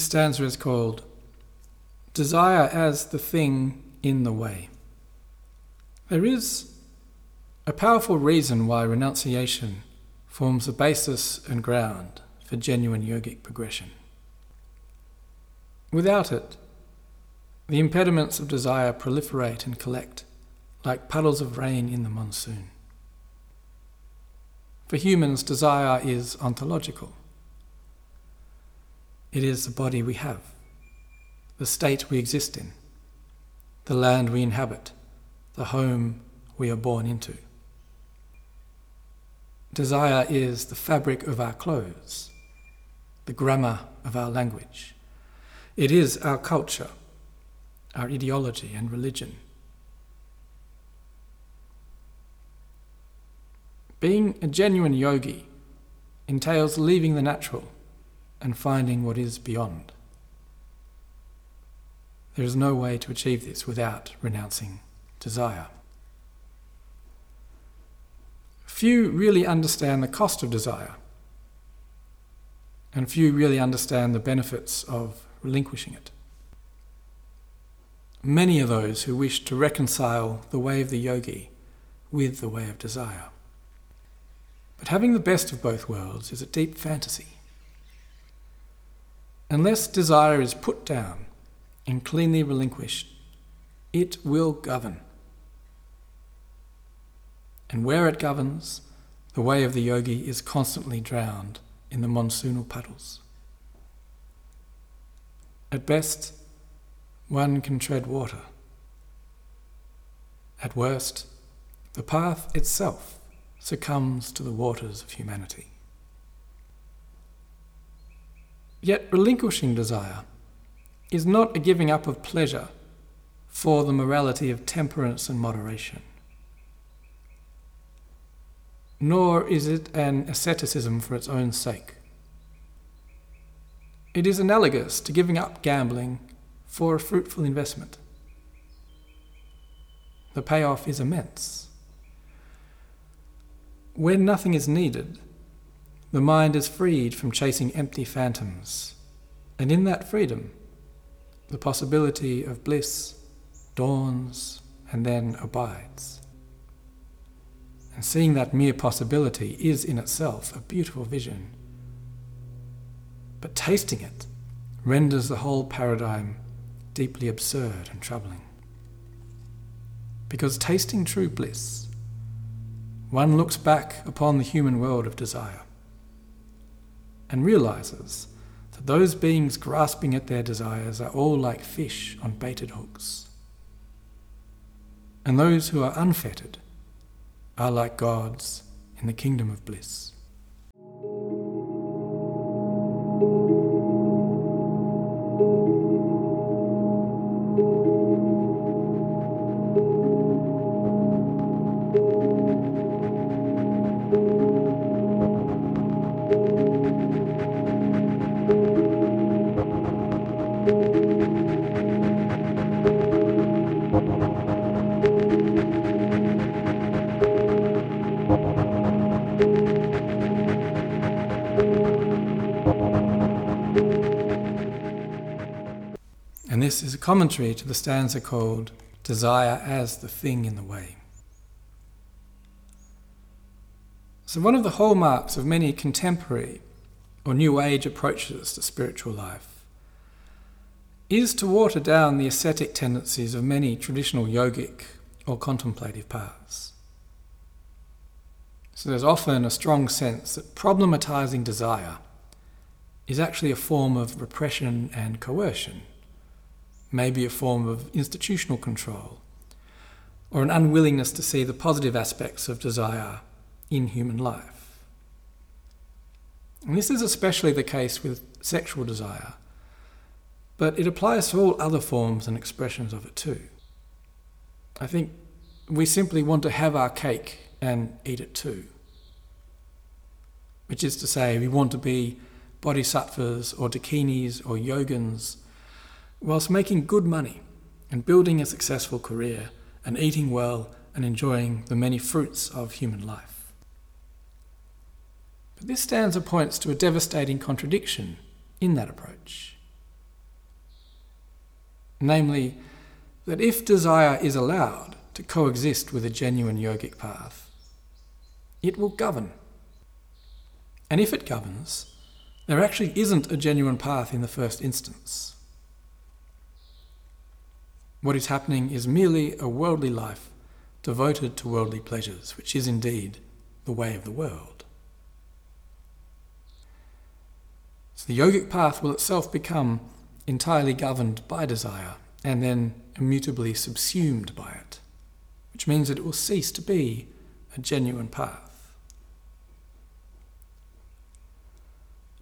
This stanza is called Desire as the Thing in the Way. There is a powerful reason why renunciation forms the basis and ground for genuine yogic progression. Without it, the impediments of desire proliferate and collect like puddles of rain in the monsoon. For humans, desire is ontological. It is the body we have, the state we exist in, the land we inhabit, the home we are born into. Desire is the fabric of our clothes, the grammar of our language. It is our culture, our ideology and religion. Being a genuine yogi entails leaving the natural and finding what is beyond. There is no way to achieve this without renouncing desire. Few really understand the cost of desire, and few really understand the benefits of relinquishing it. Many are those who wish to reconcile the way of the yogi with the way of desire. But having the best of both worlds is a deep fantasy. Unless desire is put down and cleanly relinquished, it will govern. And where it governs, the way of the yogi is constantly drowned in the monsoonal puddles. At best, one can tread water. At worst, the path itself succumbs to the waters of humanity. Yet relinquishing desire is not a giving up of pleasure for the morality of temperance and moderation. Nor is it an asceticism for its own sake. It is analogous to giving up gambling for a fruitful investment. The payoff is immense. When nothing is needed, the mind is freed from chasing empty phantoms, and in that freedom, the possibility of bliss dawns and then abides. And seeing that mere possibility is in itself a beautiful vision. But tasting it renders the whole paradigm deeply absurd and troubling. Because tasting true bliss, one looks back upon the human world of desire and realizes that those beings grasping at their desires are all like fish on baited hooks. And those who are unfettered are like gods in the kingdom of bliss. Commentary to the stanza called Desire as the Thing in the Way. So, one of the hallmarks of many contemporary or New Age approaches to spiritual life is to water down the ascetic tendencies of many traditional yogic or contemplative paths. So, there's often a strong sense that problematizing desire is actually a form of repression and coercion may be a form of institutional control, or an unwillingness to see the positive aspects of desire in human life. And this is especially the case with sexual desire, but it applies to all other forms and expressions of it too. I think we simply want to have our cake and eat it too. Which is to say, we want to be bodhisattvas or dakinis or yogins whilst making good money and building a successful career and eating well and enjoying the many fruits of human life. But this stanza points to a devastating contradiction in that approach. Namely, that if desire is allowed to coexist with a genuine yogic path, it will govern. And if it governs, there actually isn't a genuine path in the first instance. What is happening is merely a worldly life devoted to worldly pleasures, which is indeed the way of the world. So the yogic path will itself become entirely governed by desire and then immutably subsumed by it, which means that it will cease to be a genuine path.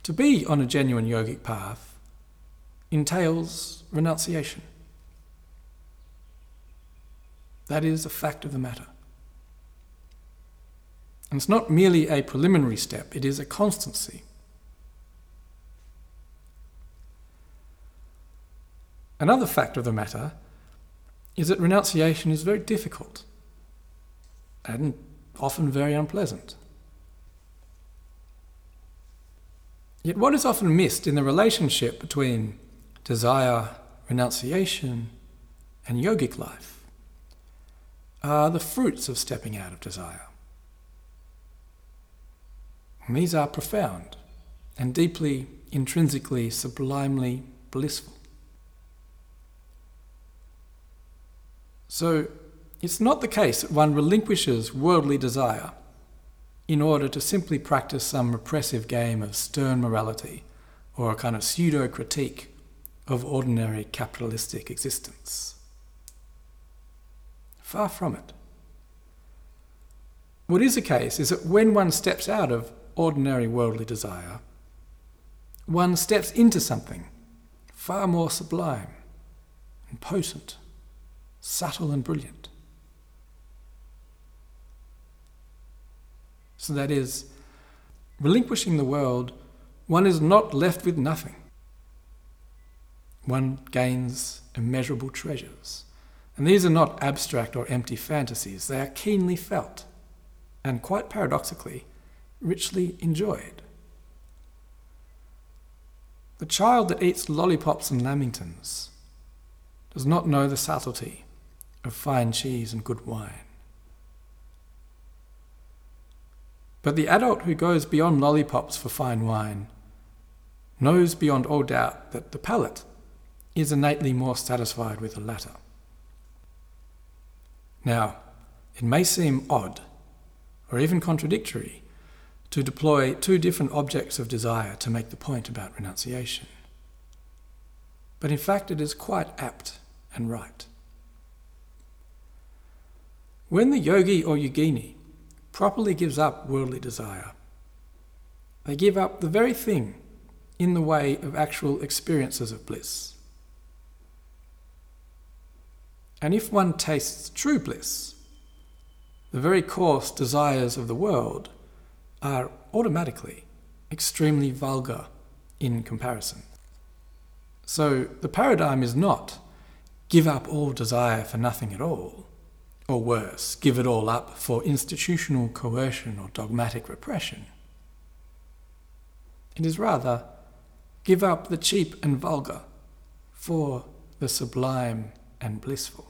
To be on a genuine yogic path entails renunciation. That is a fact of the matter. And it's not merely a preliminary step, it is a constancy. Another fact of the matter is that renunciation is very difficult and often very unpleasant. Yet, what is often missed in the relationship between desire, renunciation, and yogic life are the fruits of stepping out of desire. And these are profound and deeply, intrinsically, sublimely blissful. So, it's not the case that one relinquishes worldly desire in order to simply practice some repressive game of stern morality or a kind of pseudo critique of ordinary capitalistic existence. Far from it. What is the case is that when one steps out of ordinary worldly desire, one steps into something far more sublime and potent, subtle and brilliant. So that is, relinquishing the world, one is not left with nothing. One gains immeasurable treasures. And these are not abstract or empty fantasies, they are keenly felt and, quite paradoxically, richly enjoyed. The child that eats lollipops and lamingtons does not know the subtlety of fine cheese and good wine. But the adult who goes beyond lollipops for fine wine knows beyond all doubt that the palate is innately more satisfied with the latter. Now, it may seem odd or even contradictory to deploy two different objects of desire to make the point about renunciation. But in fact, it is quite apt and right. When the yogi or yogini properly gives up worldly desire, they give up the very thing in the way of actual experiences of bliss. And if one tastes true bliss, the very coarse desires of the world are automatically extremely vulgar in comparison. So the paradigm is not give up all desire for nothing at all, or worse, give it all up for institutional coercion or dogmatic repression. It is rather give up the cheap and vulgar for the sublime and blissful.